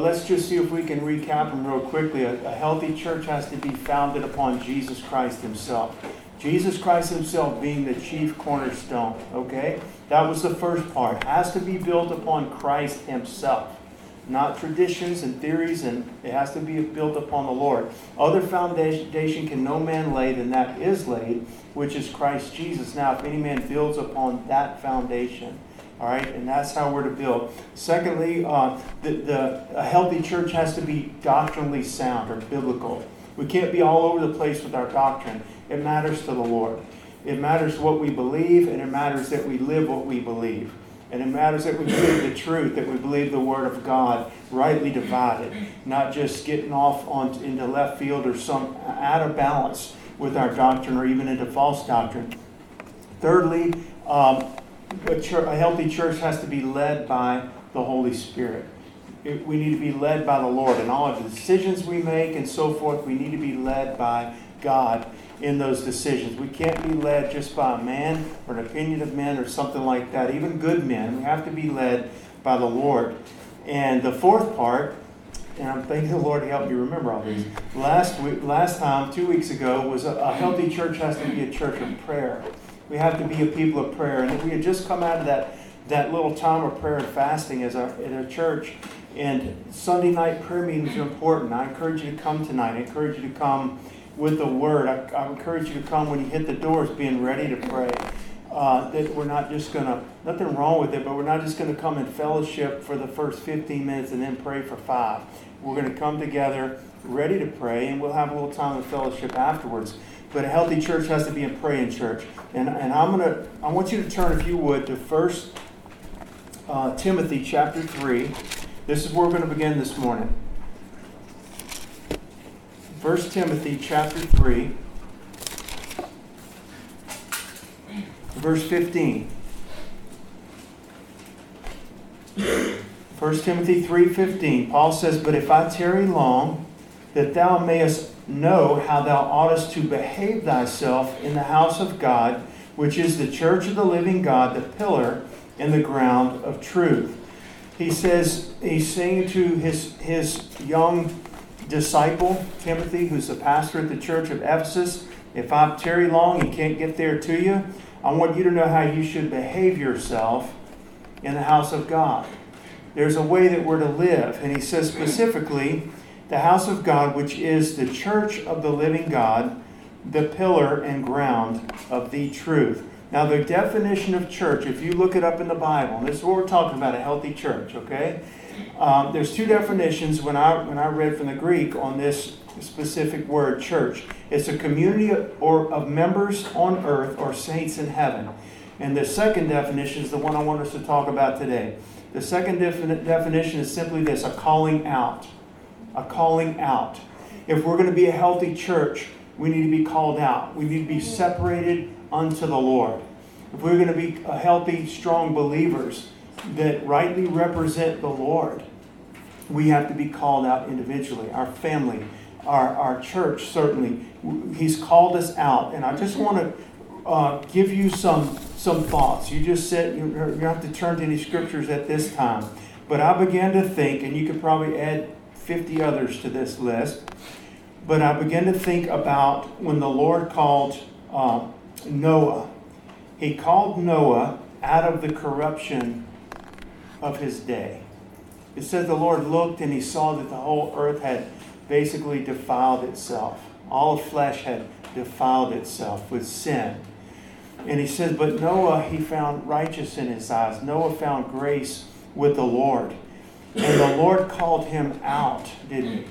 Let's just see if we can recap them real quickly. A, a, healthy church has to be founded upon Jesus Christ Himself. Jesus Christ Himself being the chief cornerstone, okay? That was the first part. Has to be built upon Christ Himself, not traditions and theories, and it has to be built upon the Lord. Other foundation can no man lay than that is laid, which is Christ Jesus. Now, if any man builds upon that foundation, all right, and that's how we're to build. Secondly, uh, the, the, a healthy church has to be doctrinally sound or biblical. We can't be all over the place with our doctrine. It matters to the Lord. It matters what we believe, and it matters that we live what we believe. And it matters that we believe the truth, that we believe the Word of God rightly divided, not just getting off on, into left field or some out of balance with our doctrine or even into false doctrine. Thirdly, um, a, church, a healthy church has to be led by the Holy Spirit. It, we need to be led by the Lord. And all of the decisions we make and so forth, we need to be led by God in those decisions. We can't be led just by a man or an opinion of men or something like that. Even good men, we have to be led by the Lord. And the fourth part, and I'm thanking the Lord to help me remember all these. Last week, last time, two weeks ago, was a, a healthy church has to be a church of prayer. We have to be a people of prayer. And we had just come out of that, that little time of prayer and fasting as our, in our church. And Sunday night prayer meetings are important. I encourage you to come tonight. I encourage you to come with the word. I, I encourage you to come when you hit the doors being ready to pray. Uh, that we're not just going to, nothing wrong with it, but we're not just going to come and fellowship for the first 15 minutes and then pray for five. We're going to come together ready to pray, and we'll have a little time of fellowship afterwards. But a healthy church has to be a praying church. And, and I'm to, I want you to turn, if you would, to First uh, Timothy chapter 3. This is where we're going to begin this morning. 1 Timothy chapter 3, verse 15. 1 Timothy 3:15 Paul says, "But if I tarry long, that thou mayest know how thou oughtest to behave thyself in the house of God, which is the church of the living God, the pillar and the ground of truth. He says, he's saying to his, his young disciple, Timothy, who's the pastor at the church of Ephesus, if I tarry long and can't get there to you, I want you to know how you should behave yourself in the house of God. There's a way that we're to live. And he says specifically, the house of God, which is the church of the living God, the pillar and ground of the truth. Now, the definition of church, if you look it up in the Bible, this is what we're talking about a healthy church, okay? Um, there's two definitions when I, when I read from the Greek on this specific word, church. It's a community or of members on earth or saints in heaven. And the second definition is the one I want us to talk about today. The second definition is simply this a calling out a calling out. If we're going to be a healthy church, we need to be called out. We need to be separated unto the Lord. If we're going to be healthy, strong believers that rightly represent the Lord, we have to be called out individually. Our family, our, our church, certainly. He's called us out. And I just want to uh, give you some, some thoughts. You just said you, you have to turn to any scriptures at this time. But I began to think, and you could probably add 50 others to this list. But I began to think about when the Lord called uh, Noah. He called Noah out of the corruption of his day. It says the Lord looked and he saw that the whole earth had basically defiled itself. All flesh had defiled itself with sin. And he says, But Noah, he found righteous in his eyes. Noah found grace with the Lord. And the Lord called him out, didn't he?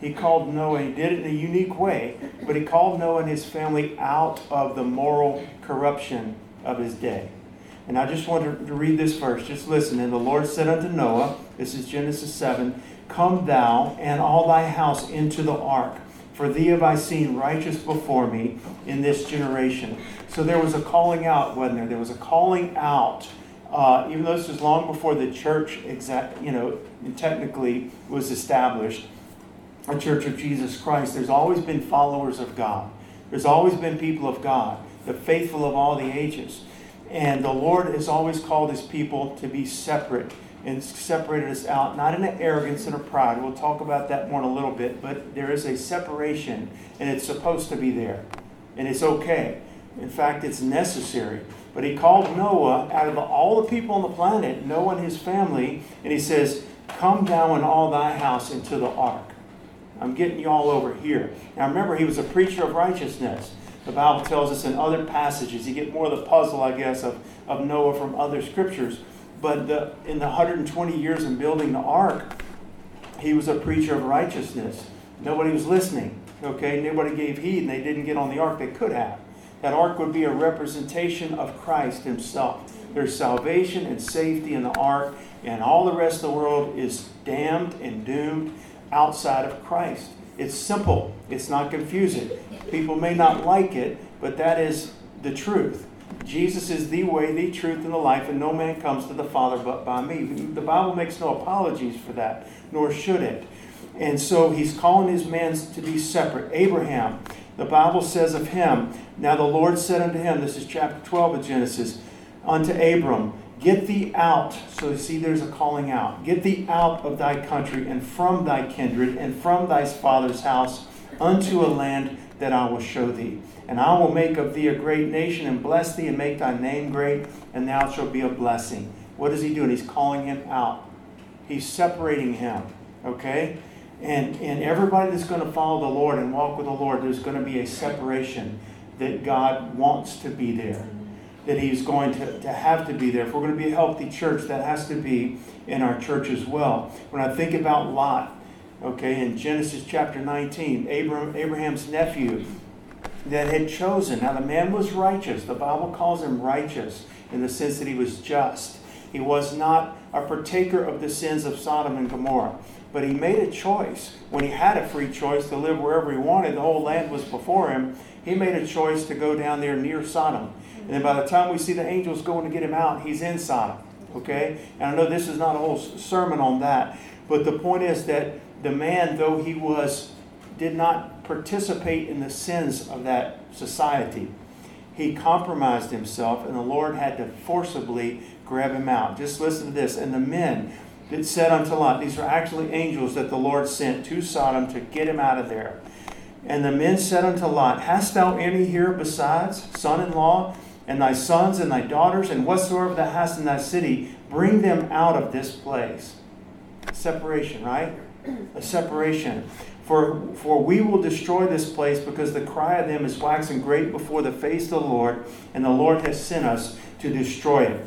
He called Noah, he did it in a unique way, but he called Noah and his family out of the moral corruption of his day. And I just want to read this verse. Just listen. And the Lord said unto Noah, this is Genesis 7, Come thou and all thy house into the ark, for thee have I seen righteous before me in this generation. So there was a calling out, wasn't there? There was a calling out uh, even though this was long before the church exact, you know, technically was established, a church of Jesus Christ, there's always been followers of God. There's always been people of God, the faithful of all the ages. And the Lord has always called his people to be separate and separated us out, not in an arrogance and a pride. We'll talk about that more in a little bit, but there is a separation, and it's supposed to be there. And it's okay. In fact, it's necessary. But he called Noah out of all the people on the planet, Noah and his family, and he says, Come down in all thy house into the ark. I'm getting you all over here. Now remember, he was a preacher of righteousness. The Bible tells us in other passages, you get more of the puzzle, I guess, of, of Noah from other scriptures. But the, in the 120 years in building the ark, he was a preacher of righteousness. Nobody was listening. Okay, nobody gave heed, and they didn't get on the ark. They could have. That ark would be a representation of Christ Himself. There's salvation and safety in the ark, and all the rest of the world is damned and doomed outside of Christ. It's simple, it's not confusing. People may not like it, but that is the truth. Jesus is the way, the truth, and the life, and no man comes to the Father but by me. The Bible makes no apologies for that, nor should it. And so he's calling his men to be separate. Abraham, the Bible says of him, Now the Lord said unto him, this is chapter 12 of Genesis, unto Abram, Get thee out. So you see, there's a calling out. Get thee out of thy country and from thy kindred and from thy father's house unto a land that I will show thee. And I will make of thee a great nation and bless thee and make thy name great, and thou shalt be a blessing. What is he doing? He's calling him out. He's separating him. Okay? And, and everybody that's going to follow the Lord and walk with the Lord, there's going to be a separation that God wants to be there that he's going to, to have to be there. If we're going to be a healthy church, that has to be in our church as well. When I think about Lot, okay, in Genesis chapter 19, Abraham, Abraham's nephew that had chosen. Now, the man was righteous. The Bible calls him righteous in the sense that he was just. He was not a partaker of the sins of Sodom and Gomorrah. But he made a choice. When he had a free choice to live wherever he wanted, the whole land was before him. He made a choice to go down there near Sodom. And then by the time we see the angels going to get him out, he's in Sodom. Okay? And I know this is not a whole sermon on that, but the point is that the man, though he was, did not participate in the sins of that society, he compromised himself, and the Lord had to forcibly grab him out. Just listen to this. And the men that said unto Lot, these are actually angels that the Lord sent to Sodom to get him out of there. And the men said unto Lot, Hast thou any here besides, son in law? and thy sons and thy daughters, and whatsoever thou hast in thy city, bring them out of this place. Separation, right? A separation. For, for we will destroy this place because the cry of them is waxing great before the face of the Lord, and the Lord has sent us to destroy it.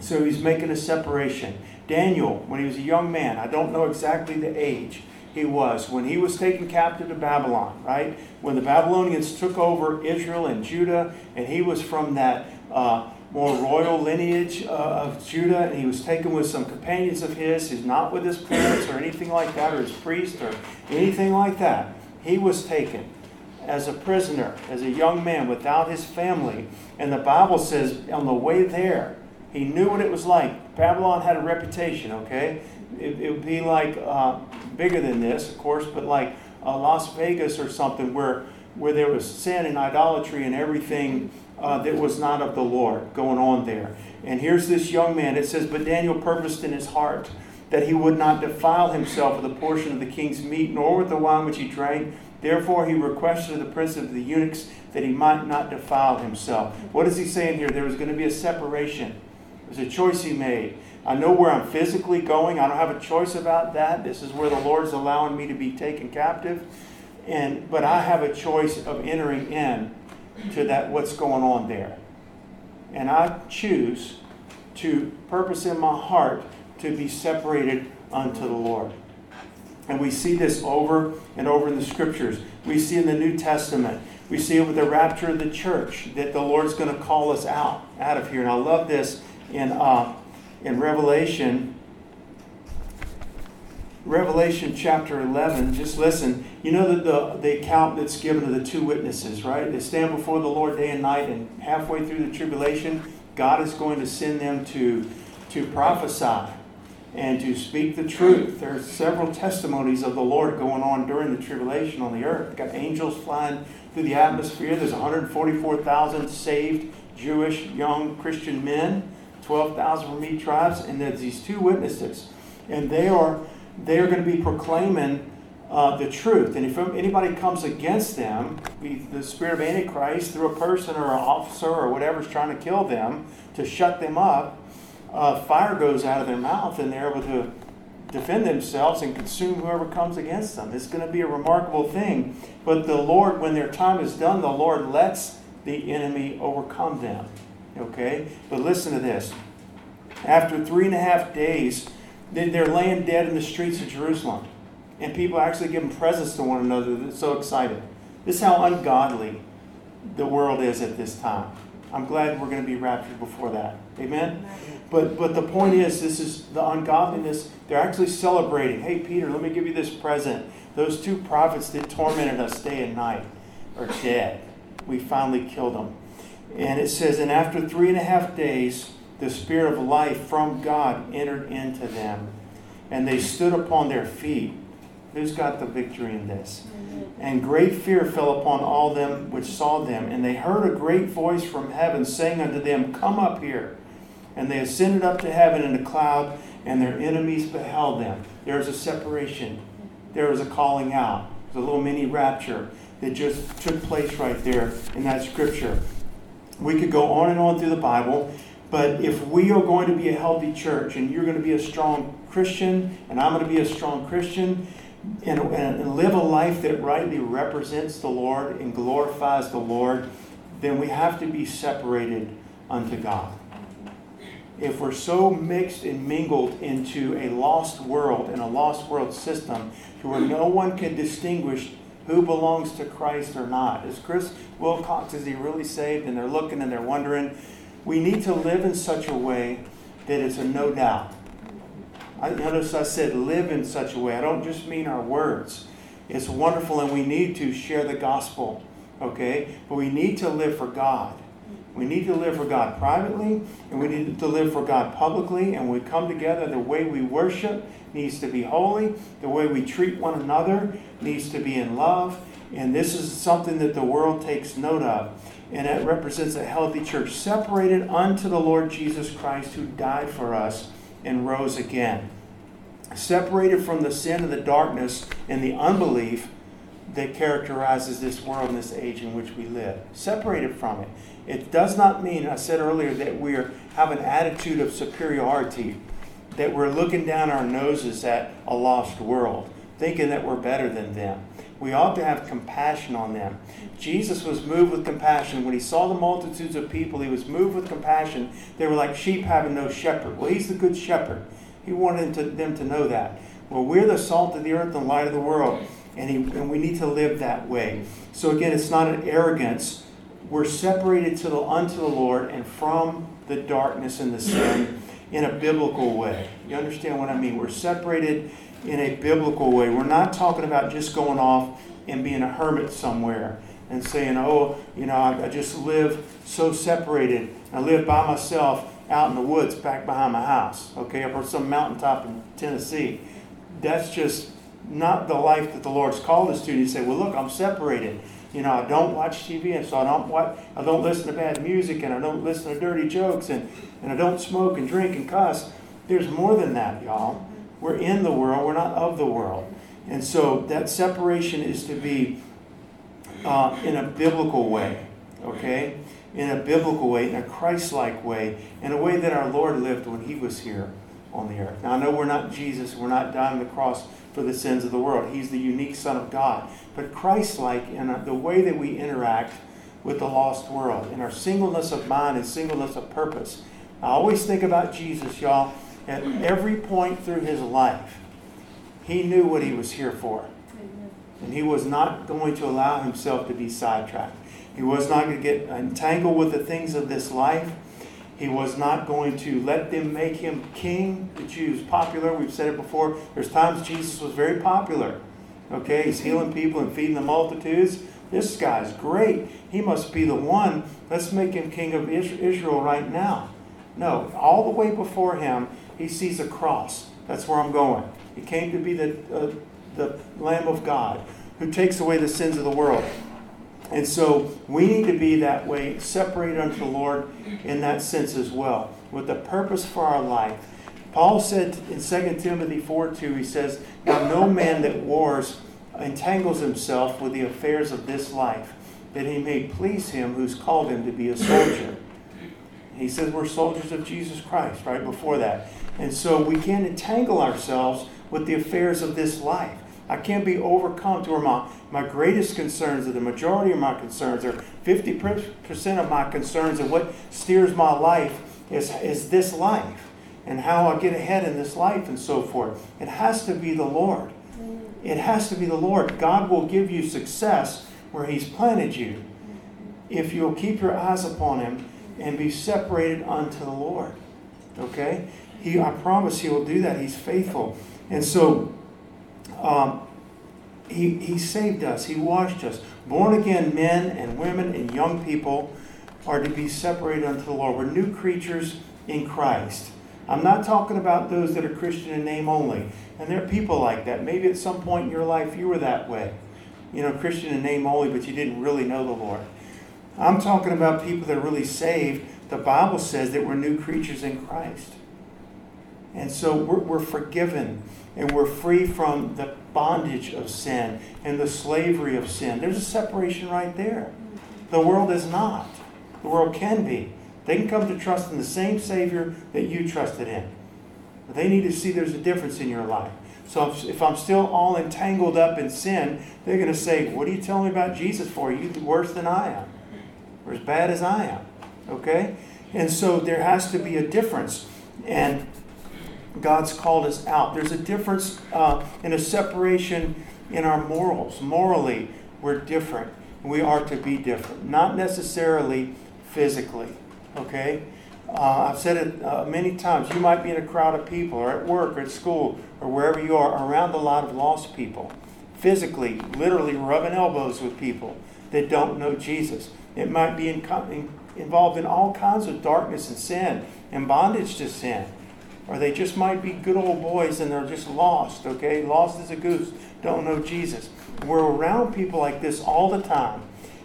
So he's making a separation. Daniel, when he was a young man, I don't know exactly the age, he was when he was taken captive to Babylon, right? When the Babylonians took over Israel and Judah, and he was from that uh, more royal lineage uh, of Judah, and he was taken with some companions of his. He's not with his parents or anything like that, or his priest or anything like that. He was taken as a prisoner, as a young man without his family. And the Bible says on the way there, he knew what it was like. Babylon had a reputation, okay? It, it would be like uh, bigger than this, of course, but like uh, Las Vegas or something where, where there was sin and idolatry and everything uh, that was not of the Lord going on there. And here's this young man. It says, But Daniel purposed in his heart that he would not defile himself with a portion of the king's meat, nor with the wine which he drank. Therefore, he requested of the prince of the eunuchs that he might not defile himself. What is he saying here? There was going to be a separation. It was a choice he made. I know where I'm physically going. I don't have a choice about that. This is where the Lord's allowing me to be taken captive. And but I have a choice of entering in to that what's going on there. And I choose to purpose in my heart to be separated unto the Lord. And we see this over and over in the scriptures. We see in the New Testament. We see it with the rapture of the church that the Lord's going to call us out out of here. And I love this in uh, in Revelation, Revelation chapter 11, just listen. You know that the, the account that's given to the two witnesses, right? They stand before the Lord day and night, and halfway through the tribulation, God is going to send them to, to prophesy and to speak the truth. There are several testimonies of the Lord going on during the tribulation on the earth. Got angels flying through the atmosphere. There's 144,000 saved Jewish young Christian men 12,000 from each tribes, and there's these two witnesses. And they are, they are going to be proclaiming uh, the truth. And if anybody comes against them, the spirit of Antichrist through a person or an officer or whatever is trying to kill them, to shut them up, uh, fire goes out of their mouth and they're able to defend themselves and consume whoever comes against them. It's going to be a remarkable thing. But the Lord, when their time is done, the Lord lets the enemy overcome them. Okay? But listen to this. After three and a half days, they're laying dead in the streets of Jerusalem. And people actually giving presents to one another. They're so excited. This is how ungodly the world is at this time. I'm glad we're going to be raptured before that. Amen? But, but the point is, this is the ungodliness. They're actually celebrating. Hey, Peter, let me give you this present. Those two prophets that tormented us day and night are dead. We finally killed them. And it says, And after three and a half days, the Spirit of life from God entered into them. And they stood upon their feet. Who's got the victory in this? And great fear fell upon all them which saw them. And they heard a great voice from heaven saying unto them, Come up here. And they ascended up to heaven in a cloud, and their enemies beheld them. There was a separation, there was a calling out. There's a little mini rapture that just took place right there in that scripture. We could go on and on through the Bible, but if we are going to be a healthy church and you're going to be a strong Christian and I'm going to be a strong Christian and, and live a life that rightly represents the Lord and glorifies the Lord, then we have to be separated unto God. If we're so mixed and mingled into a lost world and a lost world system to where no one can distinguish who belongs to Christ or not. Is Chris Wilcox, is he really saved? And they're looking and they're wondering. We need to live in such a way that it's a no doubt. I notice I said live in such a way. I don't just mean our words. It's wonderful and we need to share the gospel, okay? But we need to live for God. We need to live for God privately and we need to live for God publicly. And we come together, the way we worship needs to be holy, the way we treat one another needs to be in love. And this is something that the world takes note of. And it represents a healthy church separated unto the Lord Jesus Christ who died for us and rose again. Separated from the sin and the darkness and the unbelief that characterizes this world and this age in which we live. Separated from it. It does not mean, I said earlier, that we have an attitude of superiority, that we're looking down our noses at a lost world, thinking that we're better than them. We ought to have compassion on them. Jesus was moved with compassion. When he saw the multitudes of people, he was moved with compassion. They were like sheep having no shepherd. Well, he's the good shepherd. He wanted to, them to know that. Well, we're the salt of the earth and light of the world, and, he, and we need to live that way. So, again, it's not an arrogance. We're separated to the, unto the Lord and from the darkness and the sin in a biblical way. You understand what I mean? We're separated in a biblical way. We're not talking about just going off and being a hermit somewhere and saying, oh, you know, I, I just live so separated. I live by myself out in the woods back behind my house, okay, up on some mountaintop in Tennessee. That's just not the life that the Lord's called us to. And you say, well, look, I'm separated. You know, I don't watch TV, and so I don't watch, I don't listen to bad music, and I don't listen to dirty jokes, and, and I don't smoke and drink and cuss. There's more than that, y'all. We're in the world, we're not of the world. And so that separation is to be uh, in a biblical way, okay? In a biblical way, in a Christ like way, in a way that our Lord lived when he was here on the earth. Now, I know we're not Jesus, we're not dying on the cross for the sins of the world. He's the unique Son of God. But Christ like in the way that we interact with the lost world, in our singleness of mind and singleness of purpose. I always think about Jesus, y'all, at every point through his life. He knew what he was here for. And he was not going to allow himself to be sidetracked. He was not going to get entangled with the things of this life. He was not going to let them make him king. The Jews popular. We've said it before. There's times Jesus was very popular. Okay, he's healing people and feeding the multitudes. This guy's great. He must be the one. Let's make him king of Israel right now. No, all the way before him, he sees a cross. That's where I'm going. He came to be the, uh, the Lamb of God who takes away the sins of the world. And so we need to be that way, separated unto the Lord in that sense as well. with a purpose for our life. Paul said in 2 Timothy 4 2, he says, Now no man that wars entangles himself with the affairs of this life, that he may please him who's called him to be a soldier. He says we're soldiers of Jesus Christ, right before that. And so we can't entangle ourselves with the affairs of this life. I can't be overcome to where my, my greatest concerns, or the majority of my concerns, or 50% of my concerns, and what steers my life is, is this life and how I get ahead in this life and so forth. It has to be the Lord. It has to be the Lord. God will give you success where He's planted you if you'll keep your eyes upon Him and be separated unto the Lord. Okay? He, I promise He will do that. He's faithful. And so, um, he, he saved us. He washed us. Born again men and women and young people are to be separated unto the Lord. We're new creatures in Christ. I'm not talking about those that are Christian in name only. And there are people like that. Maybe at some point in your life you were that way. You know, Christian in name only, but you didn't really know the Lord. I'm talking about people that are really saved. The Bible says that we're new creatures in Christ. And so we're, we're forgiven and we're free from the bondage of sin and the slavery of sin. There's a separation right there. The world is not. The world can be. They can come to trust in the same Savior that you trusted in. But they need to see there's a difference in your life. So if I'm still all entangled up in sin, they're going to say, What are you telling me about Jesus for? You worse than I am, or as bad as I am. Okay? And so there has to be a difference. And God's called us out. There's a difference uh, in a separation in our morals. Morally, we're different. We are to be different, not necessarily physically. Okay? Uh, I've said it uh, many times. You might be in a crowd of people, or at work, or at school, or wherever you are, around a lot of lost people. Physically, literally rubbing elbows with people that don't know Jesus. It might be in, in, involved in all kinds of darkness and sin and bondage to sin. Or they just might be good old boys and they're just lost, okay? Lost as a goose, don't know Jesus. We're around people like this all the time.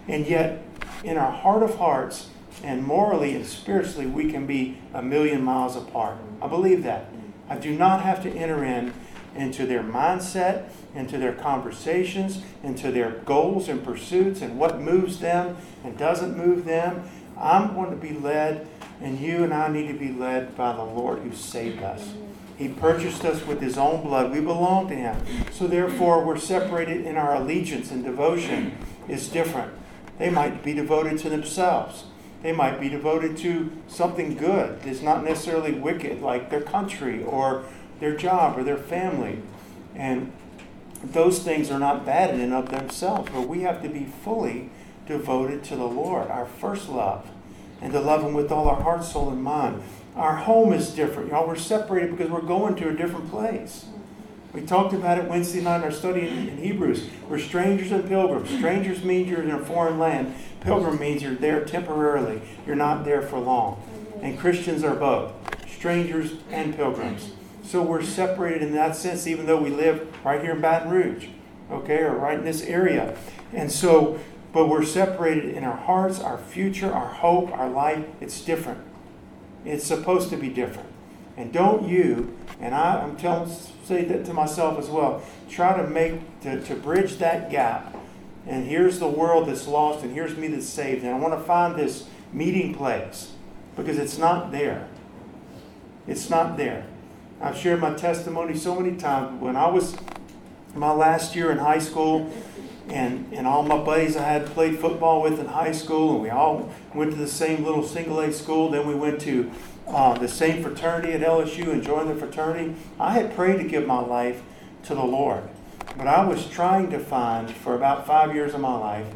And yet, in our heart of hearts, and morally and spiritually, we can be a million miles apart. I believe that. I do not have to enter in into their mindset, into their conversations, into their goals and pursuits, and what moves them and doesn't move them. I'm going to be led, and you and I need to be led by the Lord who saved us. He purchased us with His own blood. We belong to Him. So, therefore, we're separated in our allegiance and devotion is different. They might be devoted to themselves. They might be devoted to something good that's not necessarily wicked, like their country or their job or their family. And those things are not bad in and of themselves, but we have to be fully devoted to the Lord, our first love, and to love Him with all our heart, soul, and mind. Our home is different. Y'all, we're separated because we're going to a different place. We talked about it Wednesday night in our study in, in Hebrews. We're strangers and pilgrims. Strangers means you're in a foreign land. Pilgrim means you're there temporarily. You're not there for long. And Christians are both strangers and pilgrims. So we're separated in that sense, even though we live right here in Baton Rouge, okay, or right in this area. And so, but we're separated in our hearts, our future, our hope, our life. It's different. It's supposed to be different. And don't you, and I, I'm telling, say that to myself as well, try to make, to, to bridge that gap. And here's the world that's lost, and here's me that's saved. And I want to find this meeting place because it's not there. It's not there. I've shared my testimony so many times. When I was my last year in high school, and, and all my buddies I had played football with in high school, and we all went to the same little single A school. Then we went to uh, the same fraternity at LSU and joined the fraternity. I had prayed to give my life to the Lord. But I was trying to find, for about five years of my life,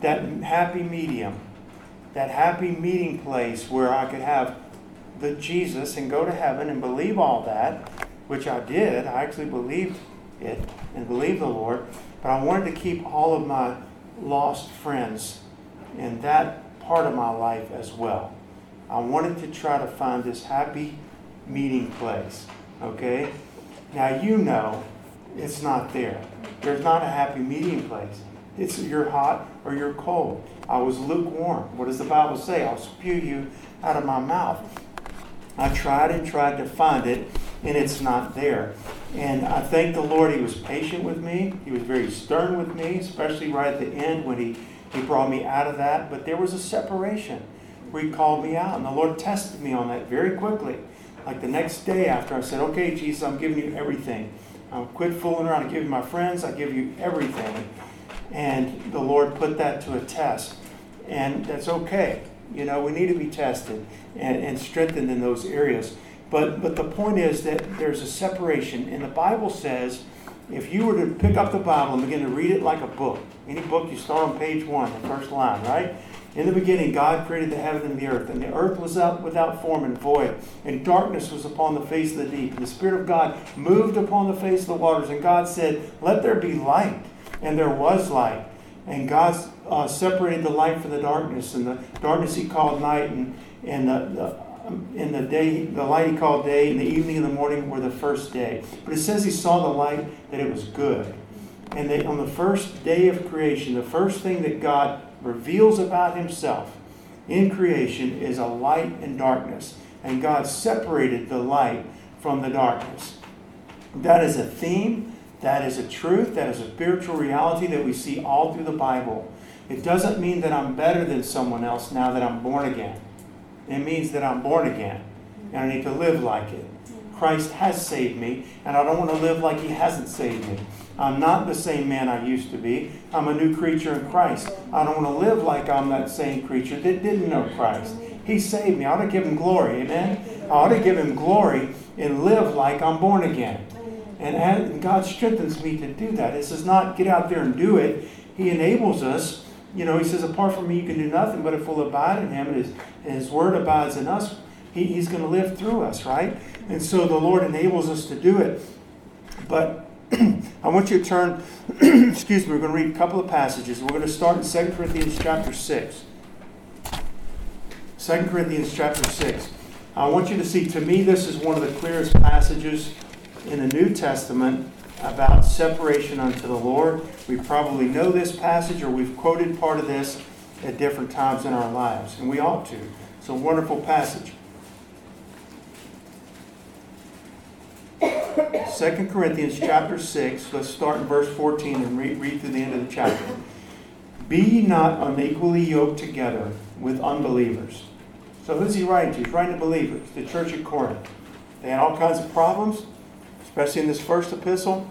that happy medium, that happy meeting place where I could have the Jesus and go to heaven and believe all that, which I did. I actually believed it and believed the Lord. But I wanted to keep all of my lost friends in that part of my life as well. I wanted to try to find this happy meeting place. Okay? Now you know it's not there. There's not a happy meeting place. It's you're hot or you're cold. I was lukewarm. What does the Bible say? I'll spew you out of my mouth. I tried and tried to find it, and it's not there. And I thank the Lord, He was patient with me. He was very stern with me, especially right at the end when He, he brought me out of that. But there was a separation where He called me out, and the Lord tested me on that very quickly. Like the next day after I said, Okay, Jesus, I'm giving you everything. I'll quit fooling around. I give you my friends, I give you everything. And the Lord put that to a test. And that's okay. You know, we need to be tested and, and strengthened in those areas. But, but the point is that there's a separation. And the Bible says if you were to pick up the Bible and begin to read it like a book, any book, you start on page one, the first line, right? In the beginning, God created the heaven and the earth, and the earth was out without form and void, and darkness was upon the face of the deep. And the Spirit of God moved upon the face of the waters, and God said, Let there be light. And there was light. And God uh, separated the light from the darkness, and the darkness He called night, and, and the, the in the day, the light he called day, and the evening and the morning were the first day. But it says he saw the light that it was good. And that on the first day of creation, the first thing that God reveals about himself in creation is a light and darkness. And God separated the light from the darkness. That is a theme, that is a truth, that is a spiritual reality that we see all through the Bible. It doesn't mean that I'm better than someone else now that I'm born again. It means that I'm born again and I need to live like it. Christ has saved me, and I don't want to live like He hasn't saved me. I'm not the same man I used to be. I'm a new creature in Christ. I don't want to live like I'm that same creature that didn't know Christ. He saved me. I ought to give Him glory. Amen? I ought to give Him glory and live like I'm born again. And God strengthens me to do that. It says not get out there and do it. He enables us you know, he says, apart from me, you can do nothing, but if we'll abide in him and his, and his word abides in us, he, he's going to live through us, right? And so the Lord enables us to do it. But I want you to turn, excuse me, we're going to read a couple of passages. We're going to start in 2 Corinthians chapter 6. 2 Corinthians chapter 6. I want you to see, to me, this is one of the clearest passages in the New Testament about separation unto the Lord. We probably know this passage or we've quoted part of this at different times in our lives, and we ought to. It's a wonderful passage. 2 Corinthians chapter 6, let's start in verse 14 and read, read through the end of the chapter. Be not unequally yoked together with unbelievers. So who's he writing to? He's writing to believers, the church at Corinth. They had all kinds of problems, especially in this first epistle.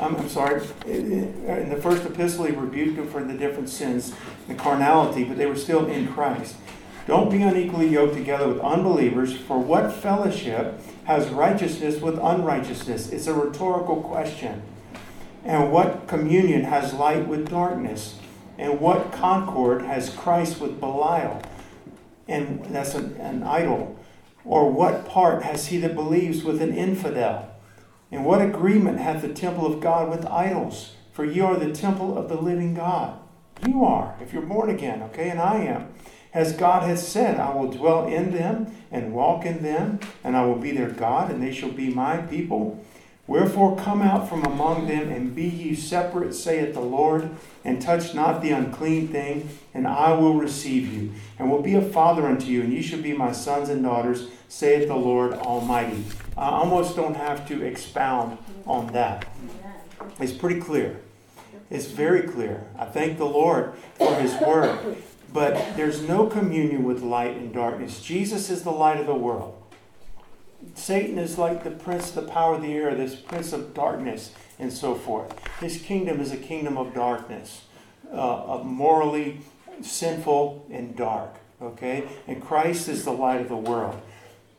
I'm, I'm sorry, uh, in the first epistle, he rebuked them for the different sins, the carnality, but they were still in Christ. Don't be unequally yoked together with unbelievers, for what fellowship has righteousness with unrighteousness? It's a rhetorical question. And what communion has light with darkness? And what concord has Christ with Belial? And that's an, an idol. Or what part has he that believes with an infidel? And what agreement hath the temple of God with idols? For ye are the temple of the living God. You are, if you're born again, okay, and I am. As God has said, I will dwell in them and walk in them, and I will be their God, and they shall be my people. Wherefore come out from among them, and be ye separate, saith the Lord, and touch not the unclean thing, and I will receive you, and will be a father unto you, and ye shall be my sons and daughters, saith the Lord Almighty. I almost don't have to expound on that. It's pretty clear. It's very clear. I thank the Lord for His Word. But there's no communion with light and darkness. Jesus is the light of the world. Satan is like the prince, of the power of the air, this prince of darkness, and so forth. His kingdom is a kingdom of darkness, uh, of morally sinful and dark. Okay? And Christ is the light of the world.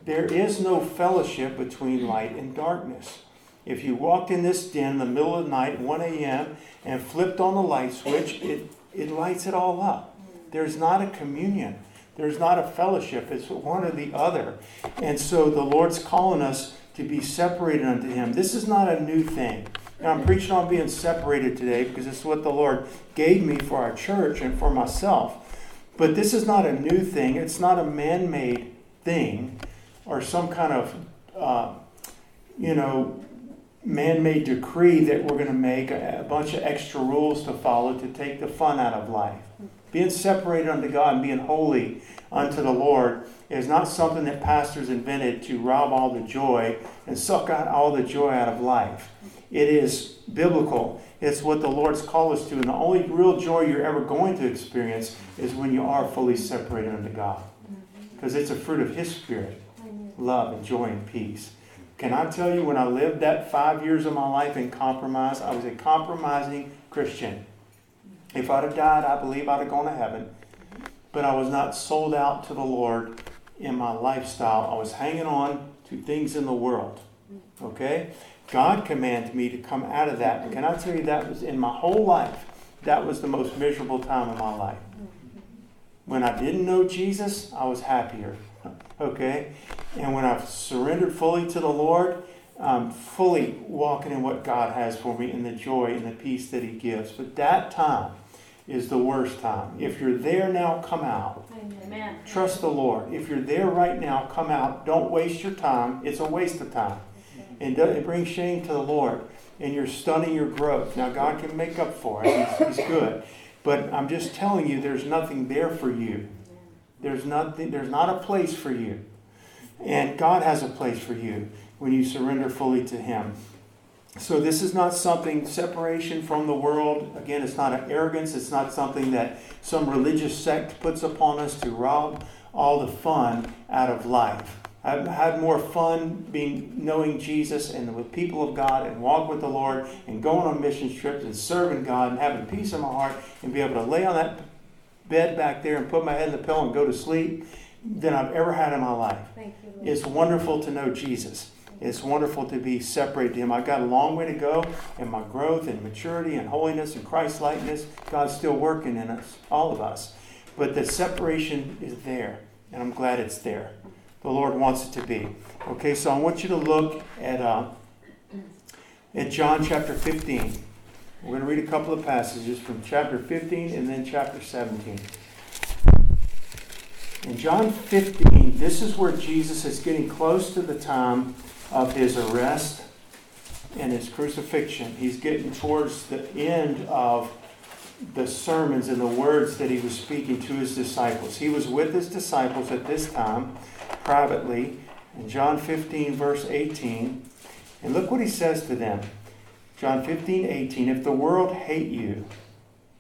There is no fellowship between light and darkness. If you walked in this den in the middle of the night, 1 a.m., and flipped on the light switch, it, it lights it all up. There's not a communion. There's not a fellowship. It's one or the other. And so the Lord's calling us to be separated unto Him. This is not a new thing. Now, I'm preaching on being separated today because it's what the Lord gave me for our church and for myself. But this is not a new thing. It's not a man made thing or some kind of, uh, you know, man made decree that we're going to make a, a bunch of extra rules to follow to take the fun out of life. Being separated unto God and being holy unto the Lord is not something that pastors invented to rob all the joy and suck out all the joy out of life. It is biblical. It's what the Lord's called us to. And the only real joy you're ever going to experience is when you are fully separated unto God. Mm-hmm. Because it's a fruit of His Spirit love and joy and peace. Can I tell you, when I lived that five years of my life in compromise, I was a compromising Christian. If I'd have died, I believe I'd have gone to heaven. But I was not sold out to the Lord in my lifestyle. I was hanging on to things in the world. Okay? God commanded me to come out of that. And can I tell you, that was in my whole life, that was the most miserable time of my life. When I didn't know Jesus, I was happier. Okay? And when I've surrendered fully to the Lord, I'm fully walking in what God has for me and the joy and the peace that He gives. But that time is the worst time. If you're there now, come out. Amen. Trust the Lord. If you're there right now, come out. Don't waste your time. It's a waste of time. And it brings shame to the Lord. And you're stunning your growth. Now, God can make up for it. He's, he's good. But I'm just telling you, there's nothing there for you. There's nothing, there's not a place for you. And God has a place for you when you surrender fully to Him. So this is not something separation from the world. Again, it's not an arrogance. It's not something that some religious sect puts upon us to rob all the fun out of life. I've had more fun being knowing Jesus and with people of God and walk with the Lord and going on mission trips and serving God and having peace in my heart and be able to lay on that bed back there and put my head in the pillow and go to sleep than I've ever had in my life. You, it's wonderful to know Jesus. It's wonderful to be separated to Him. I've got a long way to go in my growth and maturity and holiness and Christ likeness. God's still working in us, all of us. But the separation is there, and I'm glad it's there. The Lord wants it to be. Okay, so I want you to look at, uh, at John chapter 15. We're going to read a couple of passages from chapter 15 and then chapter 17. In John 15, this is where Jesus is getting close to the time of his arrest and his crucifixion. He's getting towards the end of the sermons and the words that he was speaking to his disciples. He was with his disciples at this time, privately, in John 15, verse 18. And look what he says to them. John 15, 18. If the world hate you,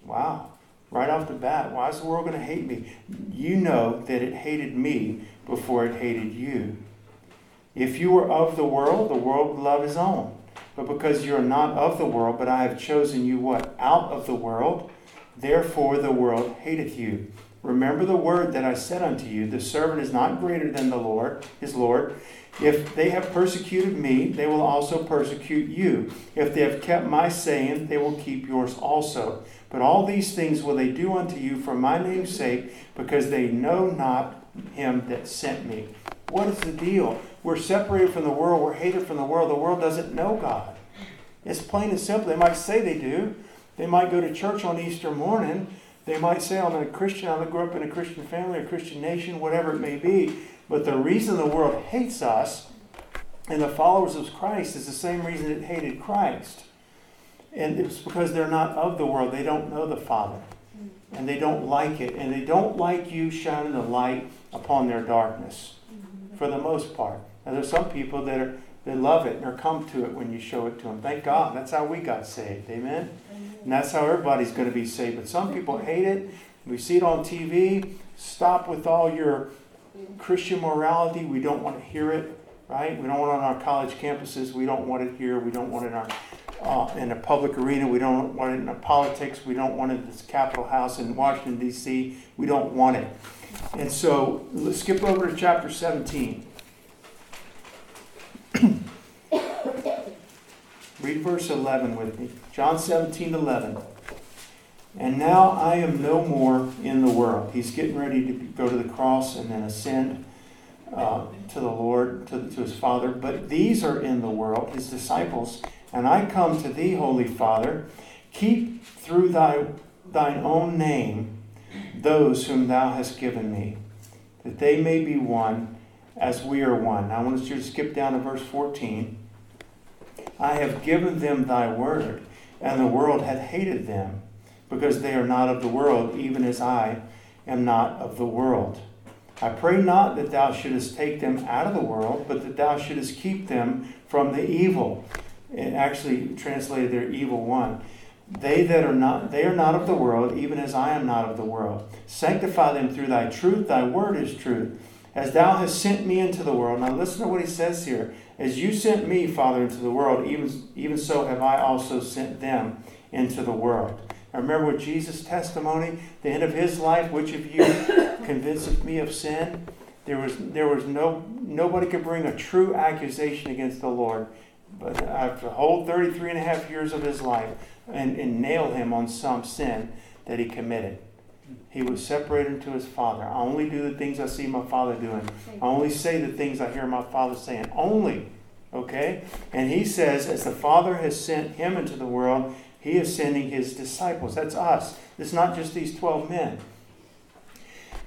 wow, right off the bat. Why is the world going to hate me? You know that it hated me before it hated you. If you were of the world, the world would love his own. But because you are not of the world, but I have chosen you what? Out of the world, therefore the world hateth you. Remember the word that I said unto you, the servant is not greater than the Lord, his Lord. If they have persecuted me, they will also persecute you. If they have kept my saying, they will keep yours also. But all these things will they do unto you for my name's sake, because they know not him that sent me. What is the deal? We're separated from the world, we're hated from the world. The world doesn't know God. It's plain and simple. They might say they do. They might go to church on Easter morning. They might say, I'm a Christian, I grew up in a Christian family, a Christian nation, whatever it may be. But the reason the world hates us and the followers of Christ is the same reason it hated Christ. And it's because they're not of the world. They don't know the Father. And they don't like it. And they don't like you shining the light upon their darkness, for the most part. Now, there's some people that are they love it and are come to it when you show it to them. Thank God. That's how we got saved. Amen? And that's how everybody's going to be saved. But some people hate it. We see it on TV. Stop with all your Christian morality. We don't want to hear it, right? We don't want it on our college campuses. We don't want it here. We don't want it in our uh, in a public arena. We don't want it in the politics. We don't want it in this Capitol House in Washington, D.C. We don't want it. And so let's skip over to chapter 17. Read verse 11 with me. John 17, 11. And now I am no more in the world. He's getting ready to go to the cross and then ascend uh, to the Lord, to, to his Father. But these are in the world, his disciples. And I come to thee, Holy Father. Keep through thy, thine own name those whom thou hast given me, that they may be one as we are one. Now I want you to skip down to verse 14. I have given them thy word, and the world hath hated them, because they are not of the world, even as I am not of the world. I pray not that thou shouldest take them out of the world, but that thou shouldest keep them from the evil. It actually translated their evil one. They that are not they are not of the world, even as I am not of the world. Sanctify them through thy truth, thy word is truth. As thou hast sent me into the world. Now listen to what he says here. As you sent me, Father, into the world, even, even so have I also sent them into the world. Now remember what Jesus' testimony, the end of his life, which of you convinceth me of sin? There was there was no nobody could bring a true accusation against the Lord. But after the whole 33 and a half years of his life, and, and nail him on some sin that he committed. He was separated to his father. I only do the things I see my father doing. I only say the things I hear my father saying. Only. Okay? And he says, as the Father has sent him into the world, he is sending his disciples. That's us. It's not just these 12 men.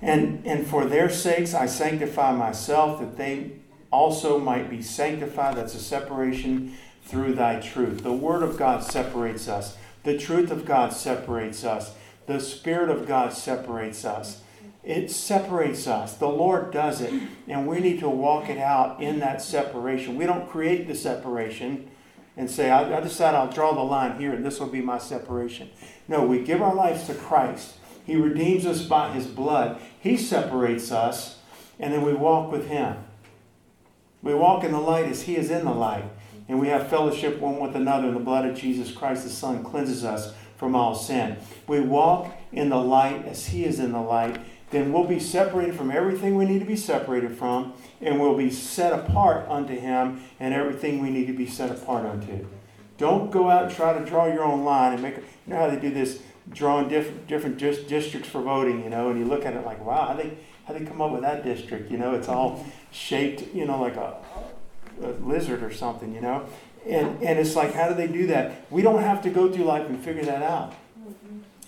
And, and for their sakes I sanctify myself, that they also might be sanctified. That's a separation through thy truth. The Word of God separates us, the truth of God separates us, the Spirit of God separates us. It separates us. The Lord does it, and we need to walk it out in that separation. We don't create the separation and say, I, I decide I'll draw the line here and this will be my separation. No, we give our lives to Christ. He redeems us by His blood. He separates us, and then we walk with Him. We walk in the light as He is in the light and we have fellowship one with another, and the blood of Jesus Christ, the Son, cleanses us from all sin. We walk in the light as He is in the light, then we'll be separated from everything we need to be separated from, and we'll be set apart unto Him and everything we need to be set apart unto. Don't go out and try to draw your own line and make. You know how they do this, drawing different different districts for voting, you know, and you look at it like, wow, how they how they come up with that district? You know, it's all shaped, you know, like a a lizard or something, you know? And, and it's like, how do they do that? We don't have to go through life and figure that out.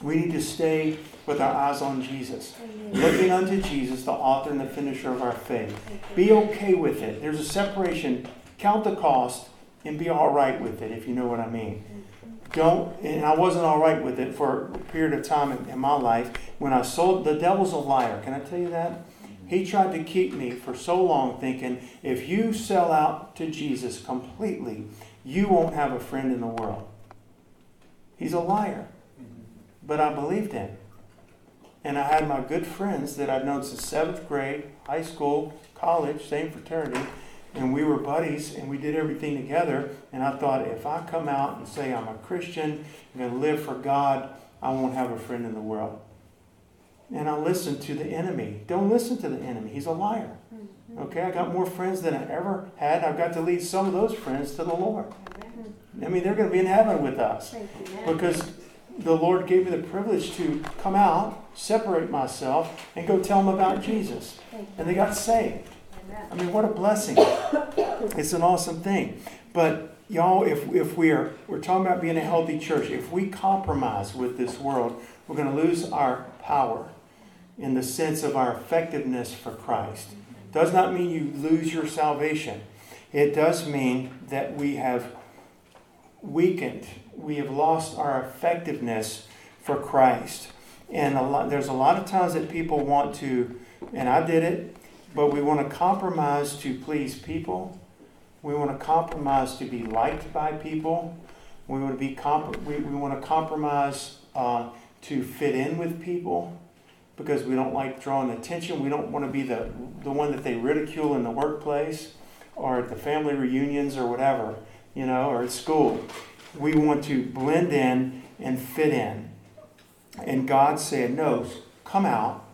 We need to stay with our eyes on Jesus, looking unto Jesus, the author and the finisher of our faith. Be okay with it. There's a separation. Count the cost and be all right with it, if you know what I mean. Mm-hmm. Don't, and I wasn't all right with it for a period of time in, in my life when I sold. The devil's a liar. Can I tell you that? He tried to keep me for so long thinking if you sell out to Jesus completely, you won't have a friend in the world. He's a liar. Mm-hmm. But I believed him. And I had my good friends that I'd known since seventh grade, high school, college, same fraternity, and we were buddies and we did everything together. And I thought if I come out and say I'm a Christian, I'm going to live for God, I won't have a friend in the world and I listened to the enemy. Don't listen to the enemy. He's a liar. Mm-hmm. Okay, I got more friends than I ever had. I've got to lead some of those friends to the Lord. I mean, they're going to be in heaven with us because the Lord gave me the privilege to come out, separate myself, and go tell them about Jesus. And they got saved. I mean, what a blessing. It's an awesome thing. But y'all, if, if we are we're talking about being a healthy church, if we compromise with this world, we're going to lose our power in the sense of our effectiveness for Christ. Does not mean you lose your salvation. It does mean that we have weakened, we have lost our effectiveness for Christ. And a lot, there's a lot of times that people want to, and I did it, but we want to compromise to please people. We want to compromise to be liked by people. We want to be comp- we, we want to compromise uh, to fit in with people because we don't like drawing attention. We don't want to be the, the one that they ridicule in the workplace or at the family reunions or whatever, you know, or at school. We want to blend in and fit in. And God said, No, come out.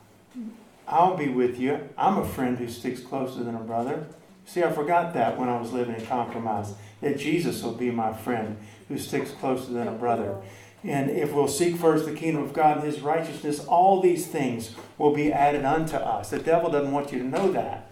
I'll be with you. I'm a friend who sticks closer than a brother. See, I forgot that when I was living in compromise, that Jesus will be my friend who sticks closer than a brother. And if we'll seek first the kingdom of God and his righteousness, all these things will be added unto us. The devil doesn't want you to know that.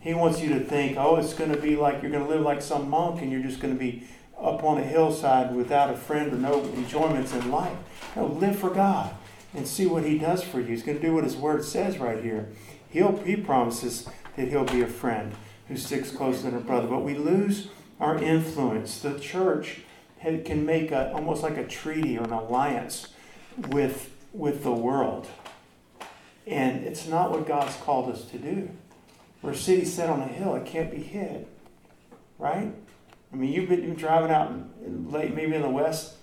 He wants you to think, oh, it's going to be like you're going to live like some monk and you're just going to be up on a hillside without a friend or no enjoyments in life. No, live for God and see what he does for you. He's going to do what his word says right here. He'll, he promises that he'll be a friend who sticks closer than a brother. But we lose our influence. The church can make a, almost like a treaty or an alliance with, with the world. And it's not what God's called us to do. We're a city set on a hill, it can't be hid. Right? I mean, you've been driving out late, maybe in the west,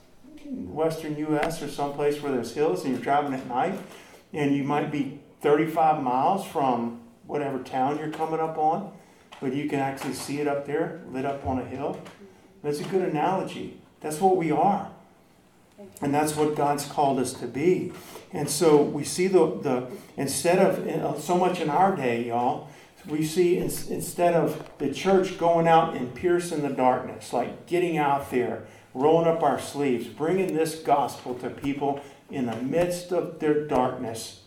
western U.S. or someplace where there's hills, and you're driving at night, and you might be 35 miles from whatever town you're coming up on, but you can actually see it up there, lit up on a hill. That's a good analogy. That's what we are. And that's what God's called us to be. And so we see the, the instead of uh, so much in our day, y'all, we see instead of the church going out and piercing the darkness, like getting out there, rolling up our sleeves, bringing this gospel to people in the midst of their darkness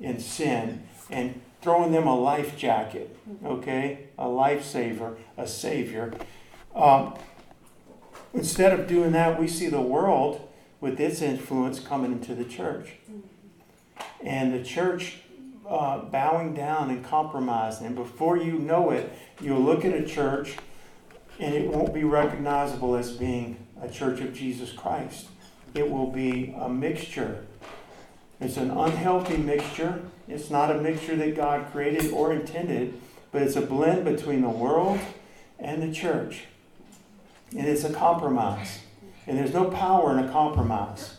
and sin, and throwing them a life jacket, okay? A lifesaver, a savior. Um, instead of doing that, we see the world with its influence coming into the church. And the church uh, bowing down and compromising. And before you know it, you'll look at a church and it won't be recognizable as being a church of Jesus Christ. It will be a mixture. It's an unhealthy mixture. It's not a mixture that God created or intended, but it's a blend between the world and the church. And it's a compromise. And there's no power in a compromise.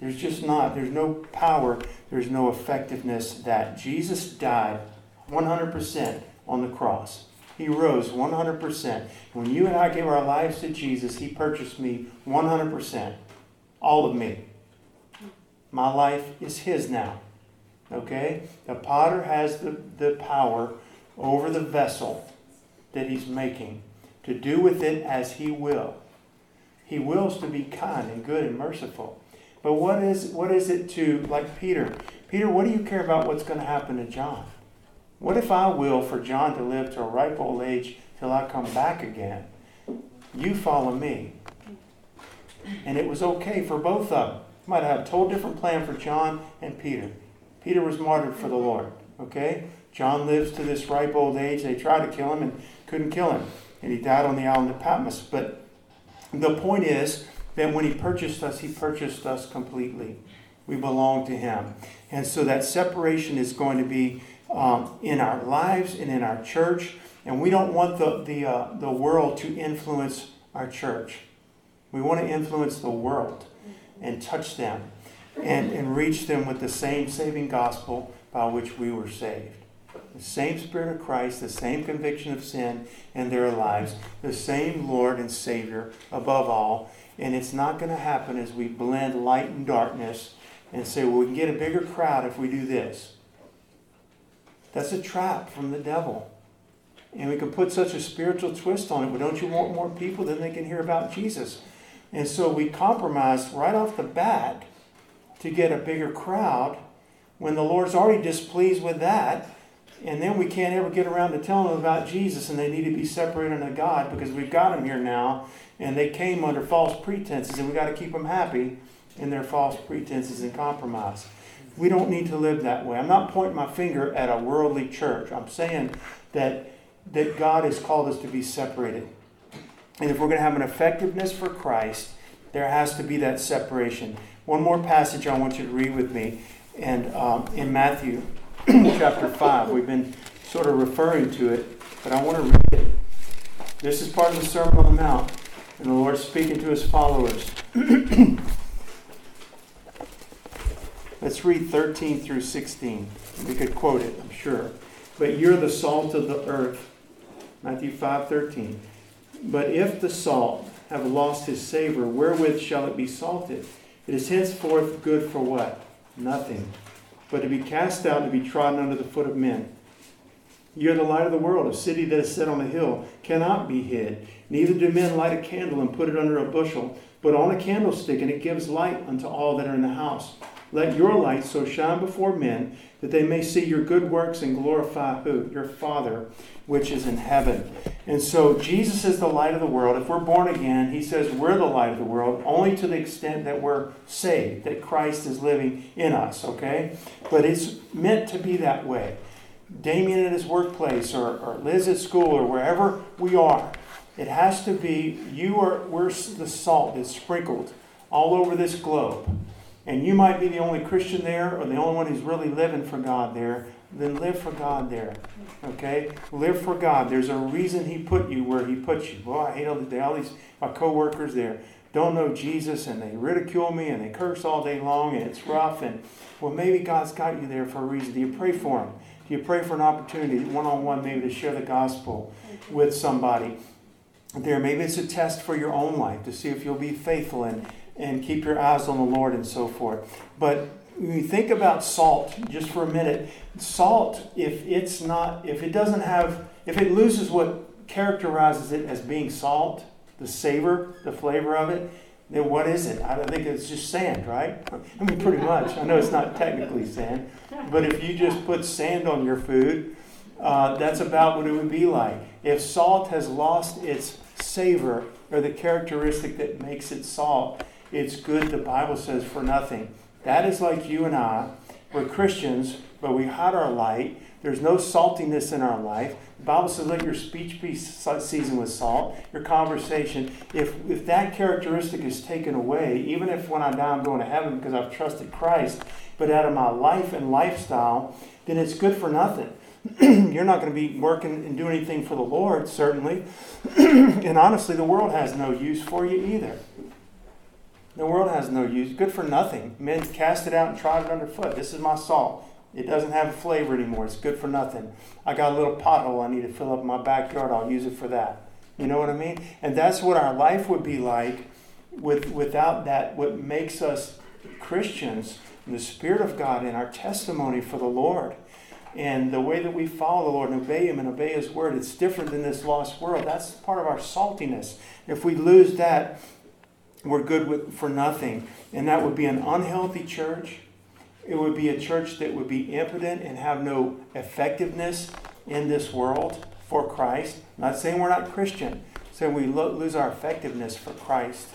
There's just not. There's no power. There's no effectiveness that Jesus died 100% on the cross. He rose 100%. When you and I gave our lives to Jesus, He purchased me 100%. All of me. My life is His now. Okay? The potter has the, the power over the vessel that He's making to do with it as He will. He wills to be kind and good and merciful. But what is what is it to like Peter? Peter, what do you care about what's going to happen to John? What if I will for John to live to a ripe old age till I come back again? You follow me. And it was okay for both of them. Might have a total different plan for John and Peter. Peter was martyred for the Lord. Okay? John lives to this ripe old age. They tried to kill him and couldn't kill him. And he died on the island of Patmos. But the point is, that when He purchased us, He purchased us completely. We belong to Him. And so that separation is going to be um, in our lives and in our church. And we don't want the, the, uh, the world to influence our church. We want to influence the world and touch them and, and reach them with the same saving gospel by which we were saved. The same Spirit of Christ, the same conviction of sin in their lives, the same Lord and Savior above all, and it's not going to happen as we blend light and darkness and say, well, we can get a bigger crowd if we do this. That's a trap from the devil. And we can put such a spiritual twist on it. But don't you want more people? Then they can hear about Jesus. And so we compromise right off the bat to get a bigger crowd when the Lord's already displeased with that. And then we can't ever get around to telling them about Jesus and they need to be separated unto God because we've got them here now and they came under false pretenses, and we got to keep them happy in their false pretenses and compromise. We don't need to live that way. I'm not pointing my finger at a worldly church. I'm saying that that God has called us to be separated. And if we're going to have an effectiveness for Christ, there has to be that separation. One more passage I want you to read with me, and um, in Matthew chapter 5. We've been sort of referring to it, but I want to read it. This is part of the Sermon on the Mount and the Lord speaking to his followers. Let's read 13 through 16. We could quote it, I'm sure. But you're the salt of the earth. Matthew 5 13. But if the salt have lost his savor, wherewith shall it be salted? It is henceforth good for what? Nothing. But to be cast out, to be trodden under the foot of men. You're the light of the world. A city that is set on a hill cannot be hid. Neither do men light a candle and put it under a bushel, but on a candlestick, and it gives light unto all that are in the house. Let your light so shine before men that they may see your good works and glorify who? Your Father, which is in heaven. And so Jesus is the light of the world. If we're born again, he says we're the light of the world only to the extent that we're saved, that Christ is living in us, okay? But it's meant to be that way. Damien at his workplace or, or Liz at school or wherever we are, It has to be, you are, we're the salt that's sprinkled all over this globe. And you might be the only Christian there or the only one who's really living for God there. Then live for God there. Okay? Live for God. There's a reason He put you where He put you. Boy, I hate all, the, all these my coworkers there don't know Jesus and they ridicule me and they curse all day long and it's rough. And well, maybe God's got you there for a reason. Do you pray for them? Do you pray for an opportunity, one on one, maybe to share the gospel with somebody? There, maybe it's a test for your own life to see if you'll be faithful and, and keep your eyes on the Lord and so forth. But when you think about salt, just for a minute, salt, if it's not, if it doesn't have, if it loses what characterizes it as being salt, the savor, the flavor of it, then what is it? I think it's just sand, right? I mean, pretty much. I know it's not technically sand, but if you just put sand on your food, uh, that's about what it would be like. If salt has lost its savor or the characteristic that makes it salt, it's good, the Bible says, for nothing. That is like you and I. We're Christians, but we hide our light. There's no saltiness in our life. The Bible says, let your speech be seasoned with salt. Your conversation, if, if that characteristic is taken away, even if when I die I'm going to heaven because I've trusted Christ, but out of my life and lifestyle, then it's good for nothing. You're not going to be working and doing anything for the Lord, certainly. and honestly, the world has no use for you either. The world has no use. Good for nothing. Men cast it out and trod it underfoot. This is my salt. It doesn't have a flavor anymore. It's good for nothing. I got a little pothole I need to fill up my backyard. I'll use it for that. You know what I mean? And that's what our life would be like with, without that, what makes us Christians, the Spirit of God and our testimony for the Lord. And the way that we follow the Lord and obey Him and obey His word, it's different than this lost world. That's part of our saltiness. If we lose that, we're good with, for nothing. And that would be an unhealthy church it would be a church that would be impotent and have no effectiveness in this world for Christ. I'm not saying we're not Christian, saying we lo- lose our effectiveness for Christ.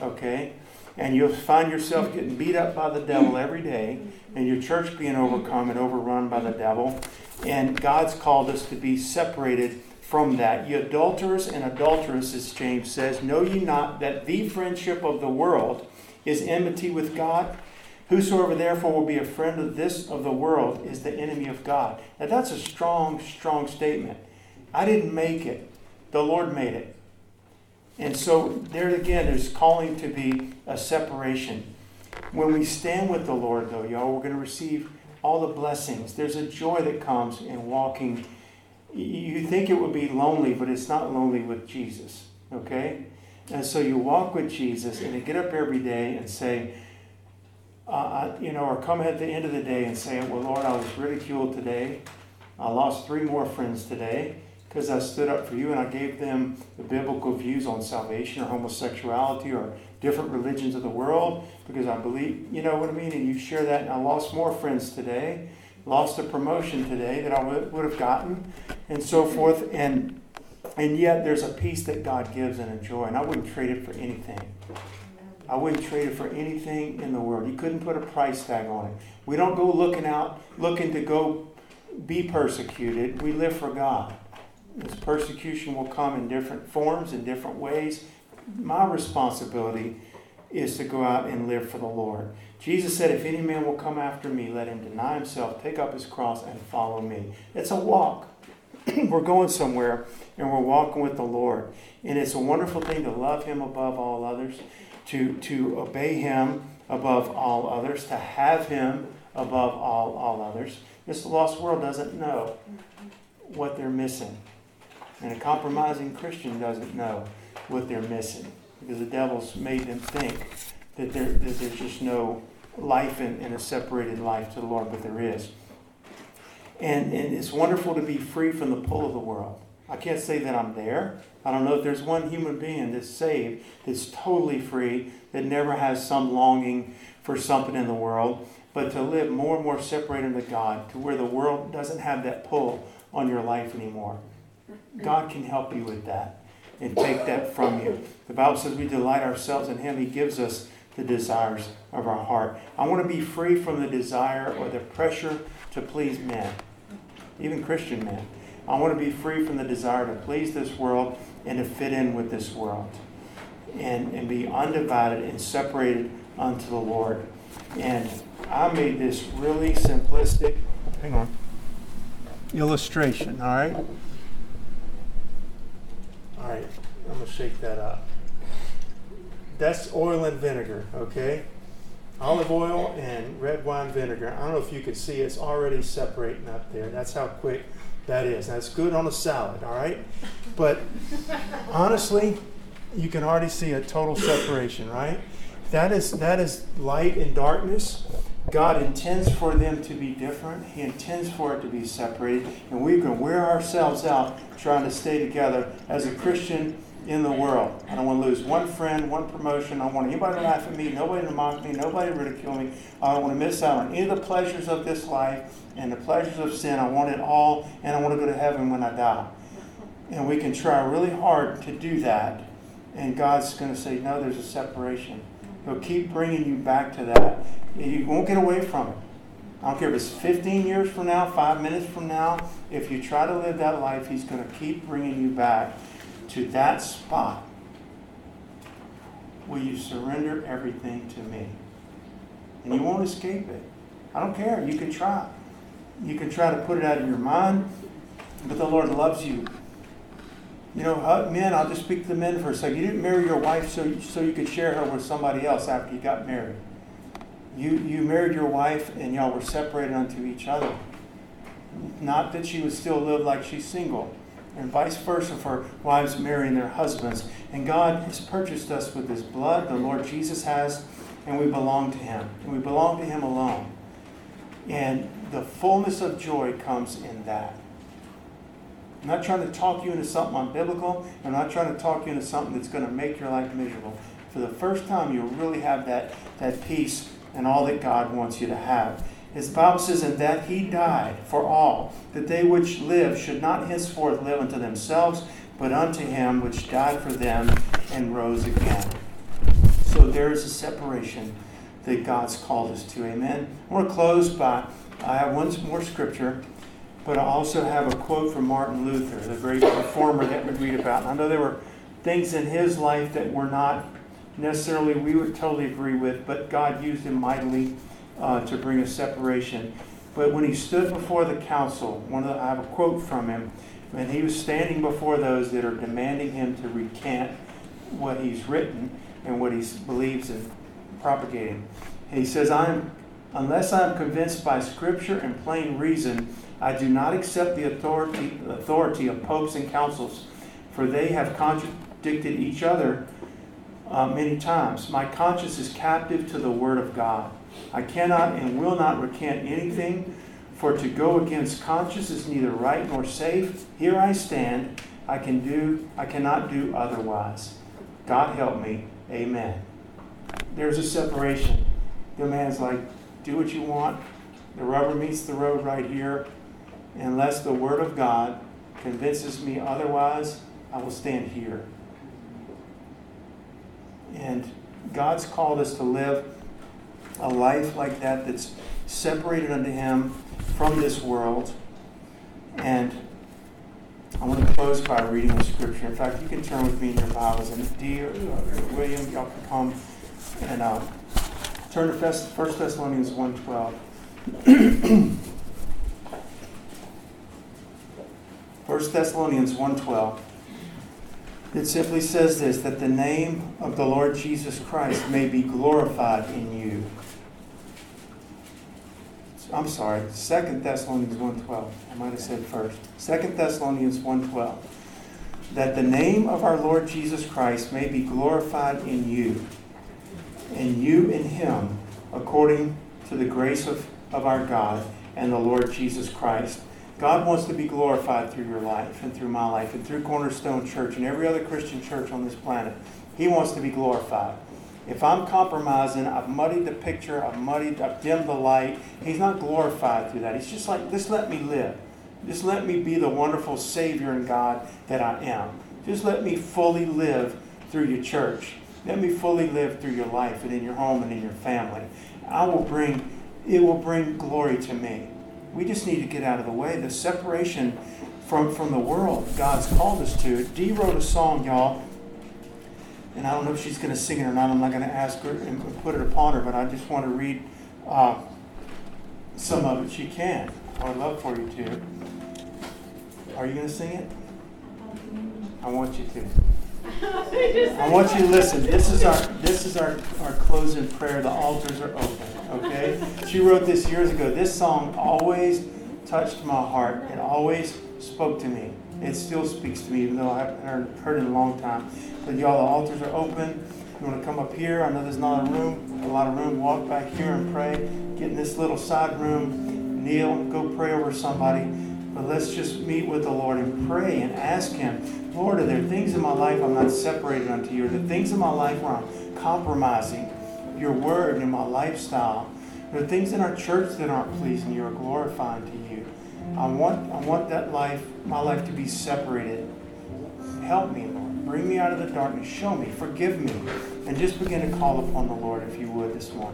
Okay? And you'll find yourself getting beat up by the devil every day, and your church being overcome and overrun by the devil. And God's called us to be separated from that. Ye adulterers and adulteresses, James says, know ye not that the friendship of the world is enmity with God? Whosoever therefore will be a friend of this of the world is the enemy of God. Now that's a strong, strong statement. I didn't make it. The Lord made it. And so there again, there's calling to be a separation. When we stand with the Lord, though, y'all, we're going to receive all the blessings. There's a joy that comes in walking. You think it would be lonely, but it's not lonely with Jesus. Okay? And so you walk with Jesus and you get up every day and say, uh, you know, or come at the end of the day and say, Well, Lord, I was ridiculed today. I lost three more friends today because I stood up for you and I gave them the biblical views on salvation or homosexuality or different religions of the world because I believe, you know what I mean? And you share that, and I lost more friends today, lost a promotion today that I would have gotten, and so forth. And and yet there's a peace that God gives and a joy, and I wouldn't trade it for anything. I wouldn't trade it for anything in the world. You couldn't put a price tag on it. We don't go looking out, looking to go be persecuted. We live for God. This persecution will come in different forms, in different ways. My responsibility is to go out and live for the Lord. Jesus said, If any man will come after me, let him deny himself, take up his cross, and follow me. It's a walk. we're going somewhere and we're walking with the Lord. And it's a wonderful thing to love him above all others to, to obey him above all others, to have him above all, all others. This lost world doesn't know what they're missing. And a compromising Christian doesn't know what they're missing because the devil's made them think that, there, that there's just no life in, in a separated life to the Lord, but there is. And, and it's wonderful to be free from the pull of the world. I can't say that I'm there. I don't know if there's one human being that's saved that's totally free, that never has some longing for something in the world, but to live more and more separated to God, to where the world doesn't have that pull on your life anymore. God can help you with that and take that from you. The Bible says we delight ourselves in Him, He gives us the desires of our heart. I want to be free from the desire or the pressure to please men, even Christian men. I want to be free from the desire to please this world and to fit in with this world and, and be undivided and separated unto the Lord. And I made this really simplistic, hang on, illustration, all right? All right, I'm to shake that up. That's oil and vinegar, okay? Olive oil and red wine vinegar. I don't know if you can see it's already separating up there. That's how quick that is. That's good on a salad, all right? But honestly, you can already see a total separation, right? That is that is light and darkness. God intends for them to be different. He intends for it to be separated, and we can wear ourselves out trying to stay together as a Christian in the world. I don't want to lose one friend, one promotion. I don't want anybody to laugh at me, nobody to mock me, nobody to ridicule me. I don't want to miss out on any of the pleasures of this life and the pleasures of sin. I want it all, and I want to go to heaven when I die. And we can try really hard to do that, and God's going to say, no, there's a separation. He'll keep bringing you back to that. You won't get away from it. I don't care if it's 15 years from now, five minutes from now. If you try to live that life, He's going to keep bringing you back to that spot. Will you surrender everything to me? And you won't escape it. I don't care. You can try. You can try to put it out of your mind, but the Lord loves you. You know, men, I'll just speak to the men for a second. You didn't marry your wife so you, so you could share her with somebody else after you got married. You, you married your wife and y'all were separated unto each other. Not that she would still live like she's single, and vice versa for wives marrying their husbands. And God has purchased us with His blood, the Lord Jesus has, and we belong to Him. And we belong to Him alone. And the fullness of joy comes in that. I'm not trying to talk you into something unbiblical. I'm not trying to talk you into something that's going to make your life miserable. For the first time, you'll really have that, that peace and all that God wants you to have. His Bible says, And that he died for all, that they which live should not henceforth live unto themselves, but unto him which died for them and rose again. So there is a separation that God's called us to. Amen. I want to close by, I have one more scripture but I also have a quote from Martin Luther, the great reformer that we read about. And I know there were things in his life that were not necessarily we would totally agree with, but God used him mightily uh, to bring a separation. But when he stood before the council, one of the, I have a quote from him, and he was standing before those that are demanding him to recant what he's written and what he believes in propagating. He says, "I'm unless I'm convinced by Scripture and plain reason." I do not accept the authority, authority of popes and councils, for they have contradicted each other uh, many times. My conscience is captive to the Word of God. I cannot and will not recant anything, for to go against conscience is neither right nor safe. Here I stand. I can do. I cannot do otherwise. God help me. Amen. There's a separation. The man's like, do what you want. The rubber meets the road right here unless the Word of God convinces me otherwise, I will stand here. And God's called us to live a life like that that's separated unto Him from this world. And I want to close by reading a scripture. In fact, you can turn with me in your Bibles. And dear William, y'all can come and uh, turn to 1 Thessalonians 1.12. 1 Thessalonians 1.12. It simply says this, that the name of the Lord Jesus Christ may be glorified in you. I'm sorry, 2 Thessalonians 1.12. I might have said first. 2 Thessalonians 1.12. That the name of our Lord Jesus Christ may be glorified in you, and you in him, according to the grace of, of our God and the Lord Jesus Christ. God wants to be glorified through your life and through my life and through Cornerstone Church and every other Christian church on this planet. He wants to be glorified. If I'm compromising, I've muddied the picture, I've muddied, I've dimmed the light. He's not glorified through that. He's just like, just let me live. Just let me be the wonderful Savior and God that I am. Just let me fully live through your church. Let me fully live through your life and in your home and in your family. I will bring, it will bring glory to me. We just need to get out of the way. The separation from, from the world God's called us to. Dee wrote a song, y'all, and I don't know if she's going to sing it or not. I'm not going to ask her and put it upon her, but I just want to read uh, some of it. She can. I would love for you to. Are you going to sing it? I want you to. I want you to listen. This is our this is our, our closing prayer. The altars are open. Okay? She wrote this years ago. This song always touched my heart. It always spoke to me. It still speaks to me, even though I haven't heard it in a long time. But y'all, the altars are open. You want to come up here? I know there's not a room, a lot of room. Walk back here and pray. Get in this little side room. Kneel. And go pray over somebody. But let's just meet with the Lord and pray and ask Him, Lord, are there things in my life I'm not separated unto you? Are there things in my life where I'm compromising your word and my lifestyle? There are things in our church that aren't pleasing you or glorifying to you? I want, I want that life, my life to be separated. Help me, Lord. Bring me out of the darkness. Show me. Forgive me. And just begin to call upon the Lord if you would this morning.